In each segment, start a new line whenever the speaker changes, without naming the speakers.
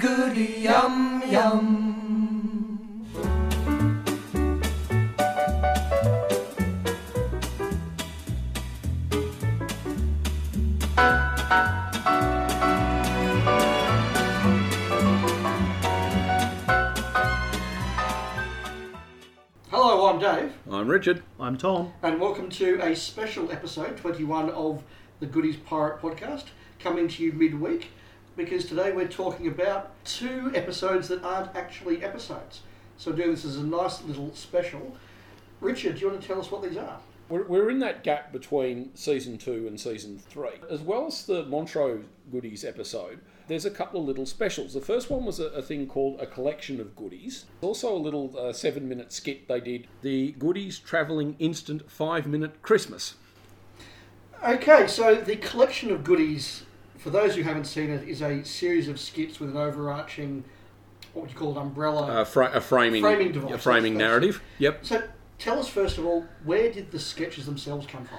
goody yum yum.
Hello, I'm Dave,
I'm Richard.
I'm Tom.
and welcome to a special episode 21 of the Goodies Pirate podcast, coming to you midweek because today we're talking about two episodes that aren't actually episodes. So, doing this as a nice little special. Richard, do you want to tell us what these are?
We're, we're in that gap between season two and season three. As well as the Montreux Goodies episode, there's a couple of little specials. The first one was a, a thing called A Collection of Goodies. Also, a little uh, seven minute skit they did the Goodies Travelling Instant Five Minute Christmas.
Okay, so the collection of goodies, for those who haven't seen it, is a series of skits with an overarching, what would you call it, umbrella.
Uh, fra- a framing,
Framing device,
a framing narrative. Yep.
so, tell us first of all, where did the sketches themselves come from?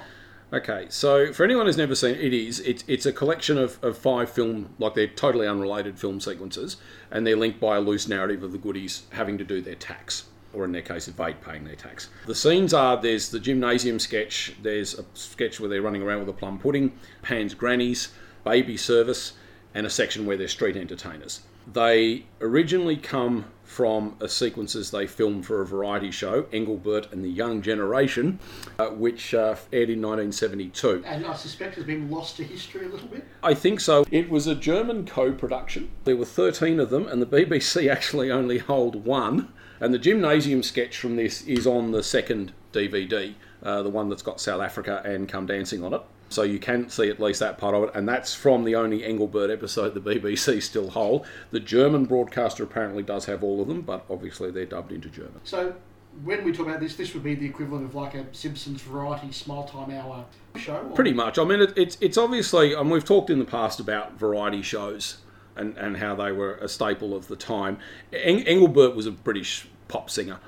Okay, so for anyone who's never seen it, it is it's it's a collection of, of five film like they're totally unrelated film sequences, and they're linked by a loose narrative of the goodies having to do their tax, or in their case, evade paying their tax. The scenes are there's the gymnasium sketch, there's a sketch where they're running around with a plum pudding, Pan's grannies, baby service, and a section where they're street entertainers. They originally come from a sequences they filmed for a variety show, Engelbert and the Young Generation, uh, which uh, aired in 1972.
And I suspect has been lost to history a little bit.
I think so. It was a German co production. There were 13 of them, and the BBC actually only hold one. And the gymnasium sketch from this is on the second DVD, uh, the one that's got South Africa and Come Dancing on it. So you can see at least that part of it, and that's from the only Engelbert episode the BBC still hold. The German broadcaster apparently does have all of them, but obviously they're dubbed into German.
So when we talk about this, this would be the equivalent of like a Simpsons variety smile time hour show. or-
Pretty much. I mean, it, it's it's obviously, and we've talked in the past about variety shows and, and how they were a staple of the time. Eng- Engelbert was a British pop singer.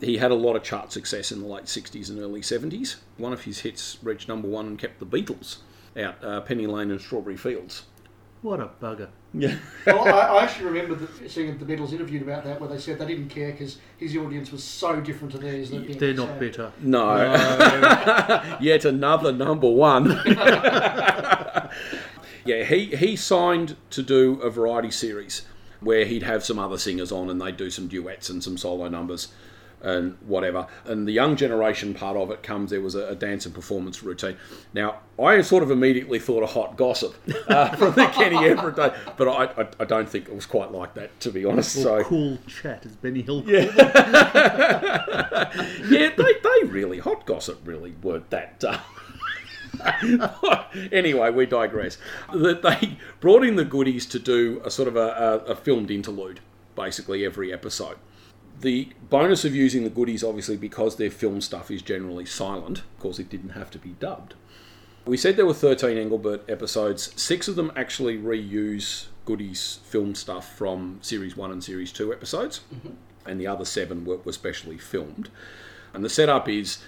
He had a lot of chart success in the late 60s and early 70s. One of his hits reached number one and kept the Beatles out, uh, Penny Lane and Strawberry Fields.
What a bugger.
Yeah.
well, I, I actually remember the, seeing the Beatles interviewed about that, where they said they didn't care because his audience was so different to theirs. That
They're not bitter.
No. Yet another number one. yeah, he, he signed to do a variety series where he'd have some other singers on and they'd do some duets and some solo numbers and whatever. And the young generation part of it comes, there was a, a dance and performance routine. Now, I sort of immediately thought of hot gossip uh, from the Kenny Everett day, but I, I, I don't think it was quite like that, to be honest.
Or
So,
cool chat, as Benny Hill
yeah, yeah, they, they really hot gossip really weren't that. Uh, anyway, we digress. That they brought in the goodies to do a sort of a, a, a filmed interlude, basically every episode. The bonus of using the goodies, obviously, because their film stuff is generally silent. Of course, it didn't have to be dubbed. We said there were 13 Engelbert episodes. Six of them actually reuse Goody's film stuff from Series 1 and Series 2 episodes, mm-hmm. and the other seven were, were specially filmed. And the setup is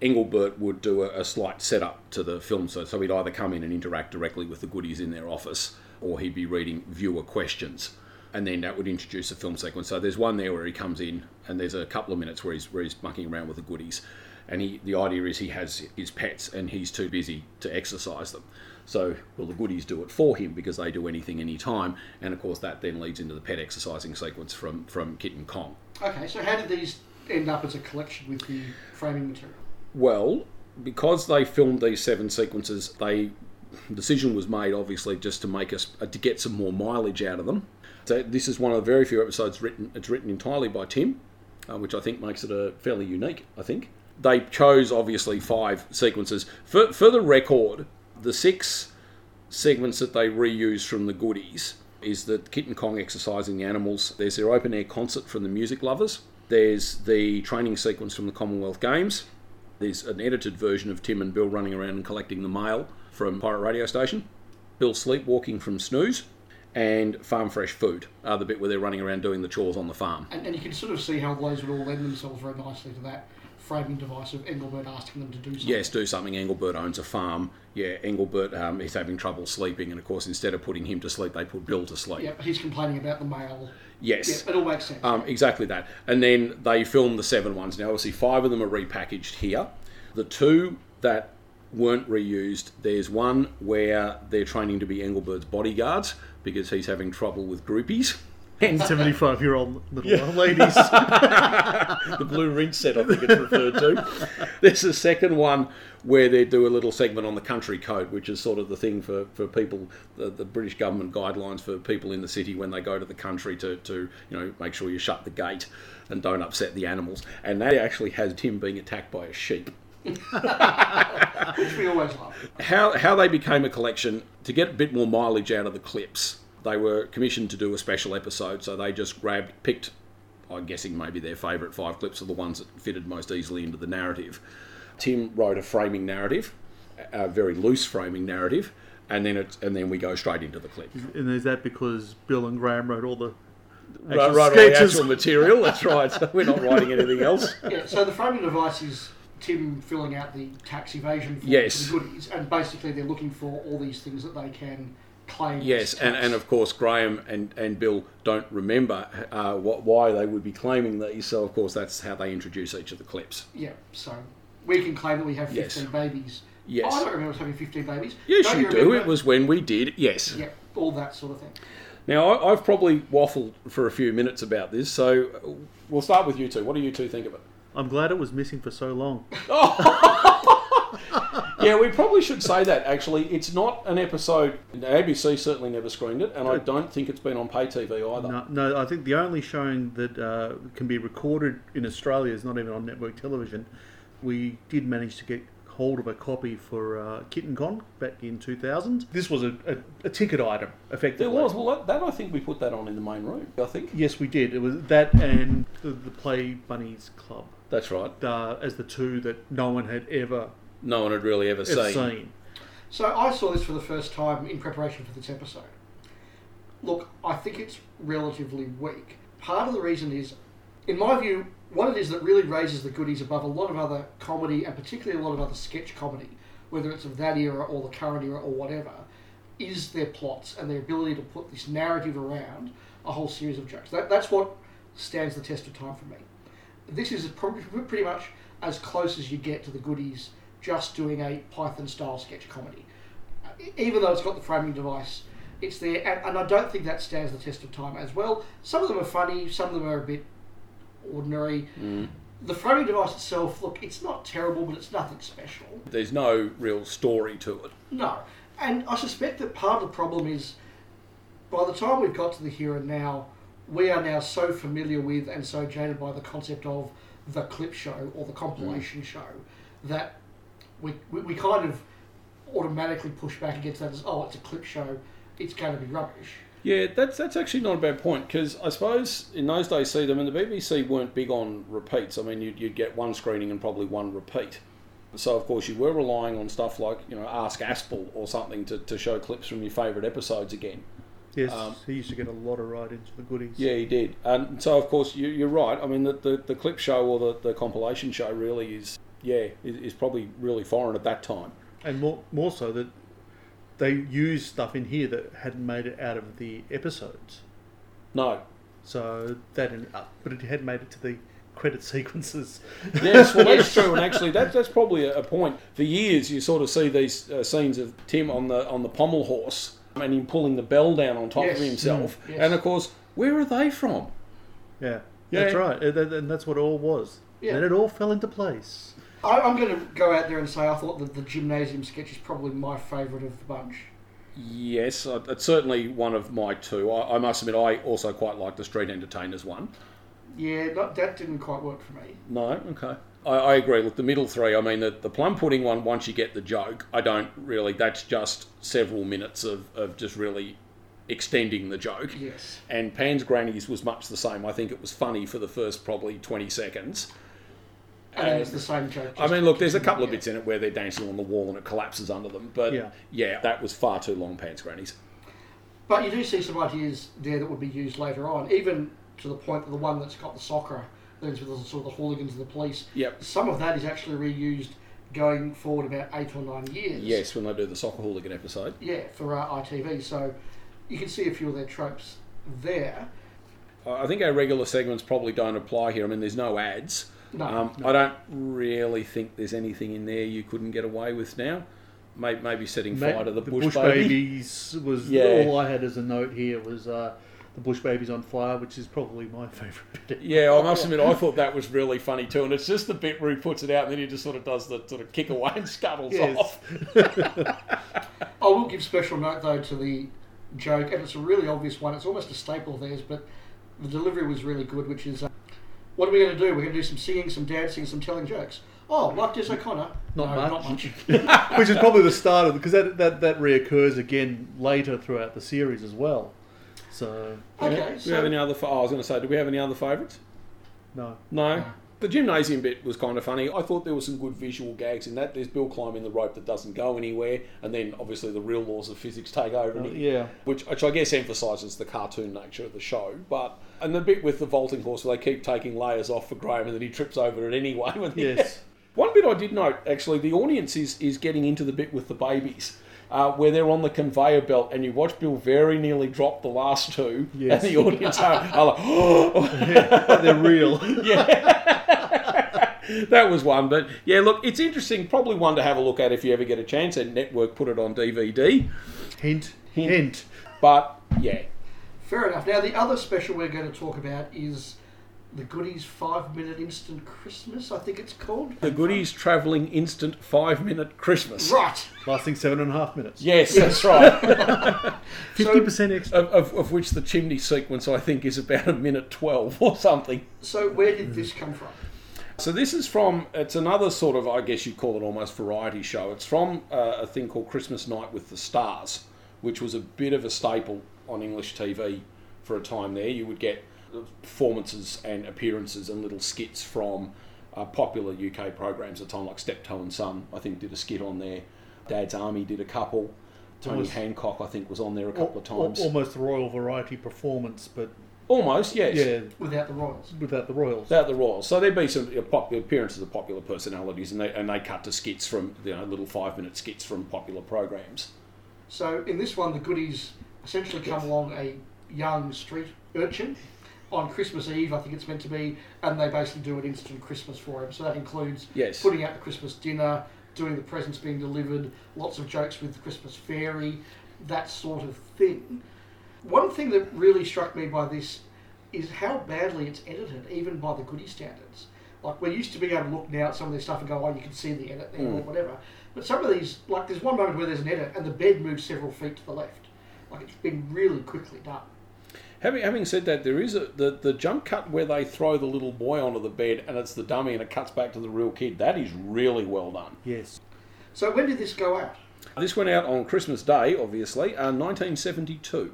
Engelbert would do a, a slight setup to the film, so, so he'd either come in and interact directly with the goodies in their office, or he'd be reading viewer questions. And then that would introduce a film sequence. So there's one there where he comes in, and there's a couple of minutes where he's, where he's mucking around with the goodies. And he, the idea is he has his pets, and he's too busy to exercise them. So, well, the goodies do it for him because they do anything, anytime. And of course, that then leads into the pet exercising sequence from, from Kitten Kong.
Okay, so how did these end up as a collection with the framing material?
Well, because they filmed these seven sequences, they decision was made obviously just to make us uh, to get some more mileage out of them. So this is one of the very few episodes written. It's written entirely by Tim, uh, which I think makes it a fairly unique. I think they chose obviously five sequences for for the record. The six segments that they reuse from the goodies is the Kitten Kong exercising the animals. There's their open air concert from the Music Lovers. There's the training sequence from the Commonwealth Games. There's an edited version of Tim and Bill running around and collecting the mail from Pirate Radio Station. Bill sleepwalking from Snooze. And Farm Fresh Food are the bit where they're running around doing the chores on the farm.
And, and you can sort of see how those would all lend themselves very nicely to that framing device of Engelbert asking them to do something.
Yes, do something. Engelbert owns a farm. Yeah, Engelbert um, is having trouble sleeping, and of course, instead of putting him to sleep, they put Bill to sleep.
Yeah, he's complaining about the mail.
Yes.
It all makes sense.
Um, exactly that. And then they film the seven ones. Now, obviously, five of them are repackaged here. The two that weren't reused, there's one where they're training to be Engelbert's bodyguards because he's having trouble with groupies.
And 75 year old little ladies.
the blue rinse set, I think it's referred to. There's a second one where they do a little segment on the country code, which is sort of the thing for, for people, the, the British government guidelines for people in the city when they go to the country to, to, you know, make sure you shut the gate and don't upset the animals. And that actually has Tim being attacked by a sheep.
which we always love.
How, how they became a collection, to get a bit more mileage out of the clips, they were commissioned to do a special episode, so they just grabbed, picked, I'm guessing maybe their favourite five clips are the ones that fitted most easily into the narrative. Tim wrote a framing narrative, a very loose framing narrative, and then it, and then we go straight into the clip.
and is that because Bill and Graham wrote all the
Right,
actual
right, all the actual material. That's right. So we're not writing anything else.
Yeah, so the framing device is Tim filling out the tax evasion form
Yes.
for the goodies, and basically they're looking for all these things that they can claim.
Yes, and, and of course Graham and, and Bill don't remember uh, what why they would be claiming these. So of course that's how they introduce each of the clips.
yeah, so we can claim that we have
Yes.
15 babies.
Yes.
Oh, I don't remember us having 15 babies.
Yes,
Don't
you do. It was when we did. Yes.
Yeah, all that sort of thing.
Now I, I've probably waffled for a few minutes about this, so we'll start with you two. What do you two think of it?
I'm glad it was missing for so long.
Yeah, we probably should say that. Actually, it's not an episode. ABC certainly never screened it, and I don't think it's been on pay TV either.
No, no, I think the only showing that uh, can be recorded in Australia is not even on network television. We did manage to get hold of a copy for uh, Kitten Con back in 2000. This was a, a, a ticket item, effectively.
There was. Well, that, that I think we put that on in the main room. I think
Yes, we did. It was that and the, the Play Bunnies Club
that's right.
uh, as the two that no one had ever,
No one had really ever
ever
seen.
seen.
So I saw this for the first time in preparation for this episode. Look, I think it's relatively weak. Part of the reason is, in my view, what it is that really raises the goodies above a lot of other comedy and particularly a lot of other sketch comedy, whether it's of that era or the current era or whatever, is their plots and their ability to put this narrative around a whole series of jokes. That, that's what stands the test of time for me. This is probably pretty much as close as you get to the goodies just doing a Python style sketch comedy. Even though it's got the framing device, it's there, and, and I don't think that stands the test of time as well. Some of them are funny, some of them are a bit ordinary. Mm. The framing device itself, look, it's not terrible, but it's nothing special.
There's no real story to it.
No. And I suspect that part of the problem is by the time we've got to the here and now, we are now so familiar with and so jaded by the concept of the clip show or the compilation mm. show that we, we, we kind of automatically push back against that as, oh, it's a clip show, it's going to be rubbish.
Yeah, that's that's actually not a bad point because I suppose in those days, see them and the BBC weren't big on repeats. I mean, you'd, you'd get one screening and probably one repeat. So of course you were relying on stuff like you know Ask Aspel or something to, to show clips from your favourite episodes again.
Yes,
Um,
he used to get a lot of write-ins for the goodies.
Yeah, he did. And so of course you, you're right. I mean the, the, the clip show or the, the compilation show really is yeah is, is probably really foreign at that time.
and more more so that they used stuff in here that hadn't made it out of the episodes.
No,
So that, in, uh, but it had made it to the credit sequences.
Yes, well, that's true, and actually, that, that's probably a, a point. For years, you sort of see these uh, scenes of Tim on the on the pommel horse and him pulling the bell down on top
Yes.
of himself,
Mm, yes.
and of course, where are they from?
yeah,
Yeah.
that's right, and, that's what it all was.
Yeah.
And it all fell into place.
I, I'm going to go out there and say I thought that the gymnasium sketch is probably my favourite of the bunch.
Yes, uh, it's certainly one of my two. I, I must admit, I also quite like the Street Entertainers one.
Yeah, not, that didn't quite work for me.
No, okay. I, I agree. Look, the middle three, I mean, the, the plum pudding one, once you get the joke, I don't really, that's just several minutes of, of just really extending the joke.
Yes.
And Pan's Grannies was much the same. I think it was funny for the first probably 20 seconds.
And it's the same joke.
I mean, look, there's a couple of bits in it where they're dancing on the wall and it collapses under them. But
Yeah.
yeah, that was far too long, Pan's Grannies.
But you do see some ideas there that would be used later on, even to the point that the one that's got the soccer those with the sort of the hooligans and the police.
Yep.
Some of that is actually reused going forward about eight or nine years.
Yes, when they do the soccer hooligan episode.
Yeah, for uh, ITV. So you can see a few of their tropes there.
I think our regular segments probably don't apply here. I mean, there's no ads.
No,
Um, I don't really think there's anything in there you couldn't get away with now. Maybe, maybe setting
Ma-
fire to the,
the
bush,
Bush
baby.
Babies was
Yeah.
all I had as a note here was uh, the Bush Babies on fire, which is probably my favourite bit.
Yeah, I must admit, I thought that was really funny too. And it's just the bit where he puts it out and then he just sort of does the sort of kick away and scuttles
Yes.
off.
I will give special note though to the joke, and it's a really obvious one. It's almost a staple of theirs, but the delivery was really good. Which is, uh, what are we going to do? We're going to do some singing, some dancing, some telling jokes. Oh, like Des O'Connor?
Not
no,
much.
Not much.
which is probably the start of because that, that that reoccurs again later throughout the series as well. So
Okay,
do we have any other? fa- Oh, I was going to say, do we have any other favourites?
no,
No. The gymnasium bit was kind of funny. I thought there were some good visual gags in that. There's Bill climbing the rope that doesn't go anywhere, and then obviously the real laws of physics take over. Oh, and he-
yeah,
which, which I guess emphasises the cartoon nature of the show. But and the bit with the vaulting horse where they keep taking layers off for Graham, and then he trips over it anyway.
Yes,
One bit I did note actually, the audience is is getting into the bit with the babies. Uh, where they're on the conveyor belt, and you watch Bill very nearly drop the last two,
Yes.
and the audience are, are like,
but they're real. yeah.
that was one. But yeah, look, it's interesting. Probably one to have a look at if you ever get a chance. And network put it on DVD.
hint, hint.
But yeah,
fair enough. Now the other special we're going to talk about is the Goodies Five Minute Instant Christmas. I think it's called
the Goodies travelling instant five minute Christmas.
Right.
lasting seven and a half minutes.
Yes, that's right.
Fifty percent extra.
of, of, of which the chimney sequence I think is about a minute twelve or something.
So where did this come from?
So this is from it's another sort of I guess you'd call it almost variety show. It's from uh, a thing called Christmas Night with the Stars, which was a bit of a staple on English TV for a time. There you would get performances and appearances and little skits from uh, popular UK programs at the time, like Steptoe and Son. I think did a skit on there. Dad's Army did a couple. Tony
Almost-
Hancock I think was on there a couple of
Al- al-
times.
almost a royal variety performance, but
Almost yes.
yeah,
Without the Royals.
without the royals.
Without the Royals. So there'd be some you know, pop- appearances of popular personalities, and they and they cut to skits from you know little five minute skits from popular programs.
So in this one, the goodies essentially come along a young street urchin on Christmas Eve, I think it's meant to be, and they basically do an instant Christmas for him. So that includes
Yes.
putting out the Christmas dinner, doing the presents being delivered, lots of jokes with the Christmas fairy, that sort of thing. One thing that really struck me by this is how badly it's edited, even by the goodie standards. Like we're used to being able to look now at some of this stuff and go, oh, you can see the edit there or
Mm.
whatever. But some of these, like there's one moment where there's an edit and the bed moves several feet to the left. Like it's been really quickly done.
Having having said that, there is a the, the jump cut where they throw the little boy onto the bed and it's the dummy and it cuts back to the real kid. That is really well done.
Yes.
So when did this go out?
This went out on Christmas Day, obviously, uh, 1972,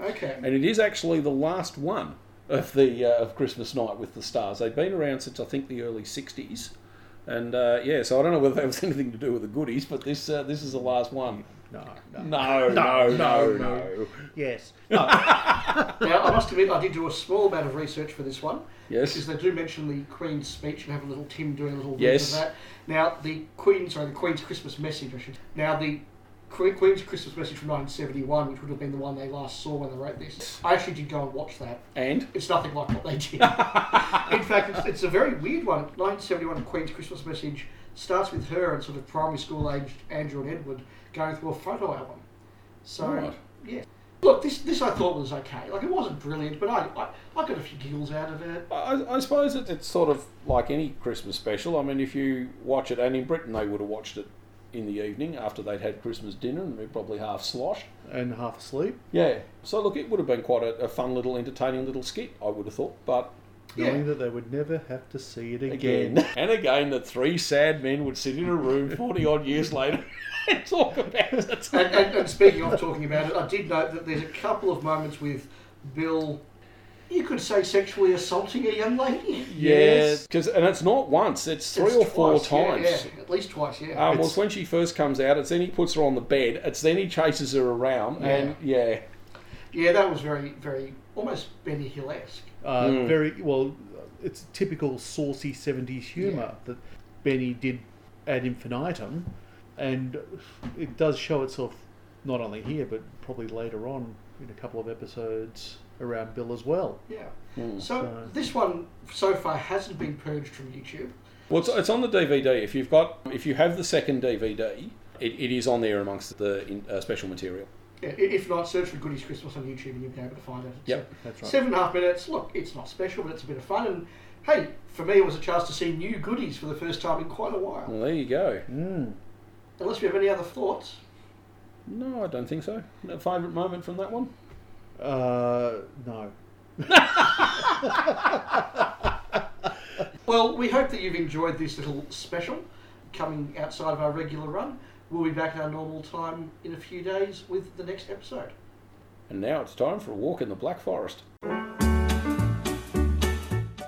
Okay.
and it is actually the last one of the uh, of Christmas Night with the Stars. They've been around since I think the early 60s, and uh, yeah, so I don't know whether that was anything to do with the goodies, but this uh, this is the last one.
No, no.
No, no, no, no.
Yes.
Now I must admit I did do a small amount of research for this one.
Yes.
Because they do mention the Queen's speech and have a little Tim doing a little bit
Yes.
of that. Now the Queen, sorry, the Queen's Christmas message. I should. Now the Que- Queen's Christmas message from 1971, which would have been the one they last saw when they wrote this. I actually did go and watch that.
And
It's nothing like what they did. In fact, it's, it's a very weird one. 1971 Queen's Christmas message starts with her and sort of primary school aged Andrew and Edward going through a photo album. So
Right.
yeah. Look, this this I thought was okay. Like it wasn't brilliant, but I I, I got a few giggles out of it.
I, I suppose it, it's sort of like any Christmas special. I mean, if you watch it, and in Britain they would have watched it in the evening after they'd had Christmas dinner and they're probably half sloshed.
And half asleep.
Yeah. So look, it would have been quite a, a fun little entertaining little skit, I would have thought. But
Yeah.
Knowing that they would never have to see it again.
again, and again, the three sad men would sit in a room forty odd years later and talk about it.
And, and, and speaking of talking about it, I did note that there's a couple of moments with Bill. You could say sexually assaulting a young lady.
Yes, because and it's not once; it's three
It's
or four
twice, yeah,
times.
Yeah, at least twice. Yeah.
Um, well,
It's-
it's when she first comes out. It's then he puts her on the bed. It's then he chases her around, and yeah,
Yeah, that was very, very almost Benny Hill esque.
Uh,
Mm.
Very well. It's typical saucy '70s humour that Benny did ad infinitum, and it does show itself not only here but probably later on in a couple of episodes around Bill as well.
Yeah.
Mm.
So
So-
this one so far hasn't been purged from YouTube.
Well, it's, it's on the DVD. If you've got, if you have the second DVD, it, it is on there amongst the in, uh, special material.
Yeah, i- if not, search for Goodies Christmas on YouTube and you'll be able to find it. It's
Yep.
a-
That's right.
Seven and a half minutes. Look, it's not special, but it's a bit of fun. And hey, for me, it was a chance to see new goodies for the first time in quite a while.
Well, there you go.
Mm.
Unless we have any other thoughts.
No, I don't think so. A favourite moment from that one?
Uh, no.
Well, we hope that you've enjoyed this little special coming outside of our regular run. We'll be back at our normal time in a few days with the next episode.
And now it's time for a walk in the Black Forest.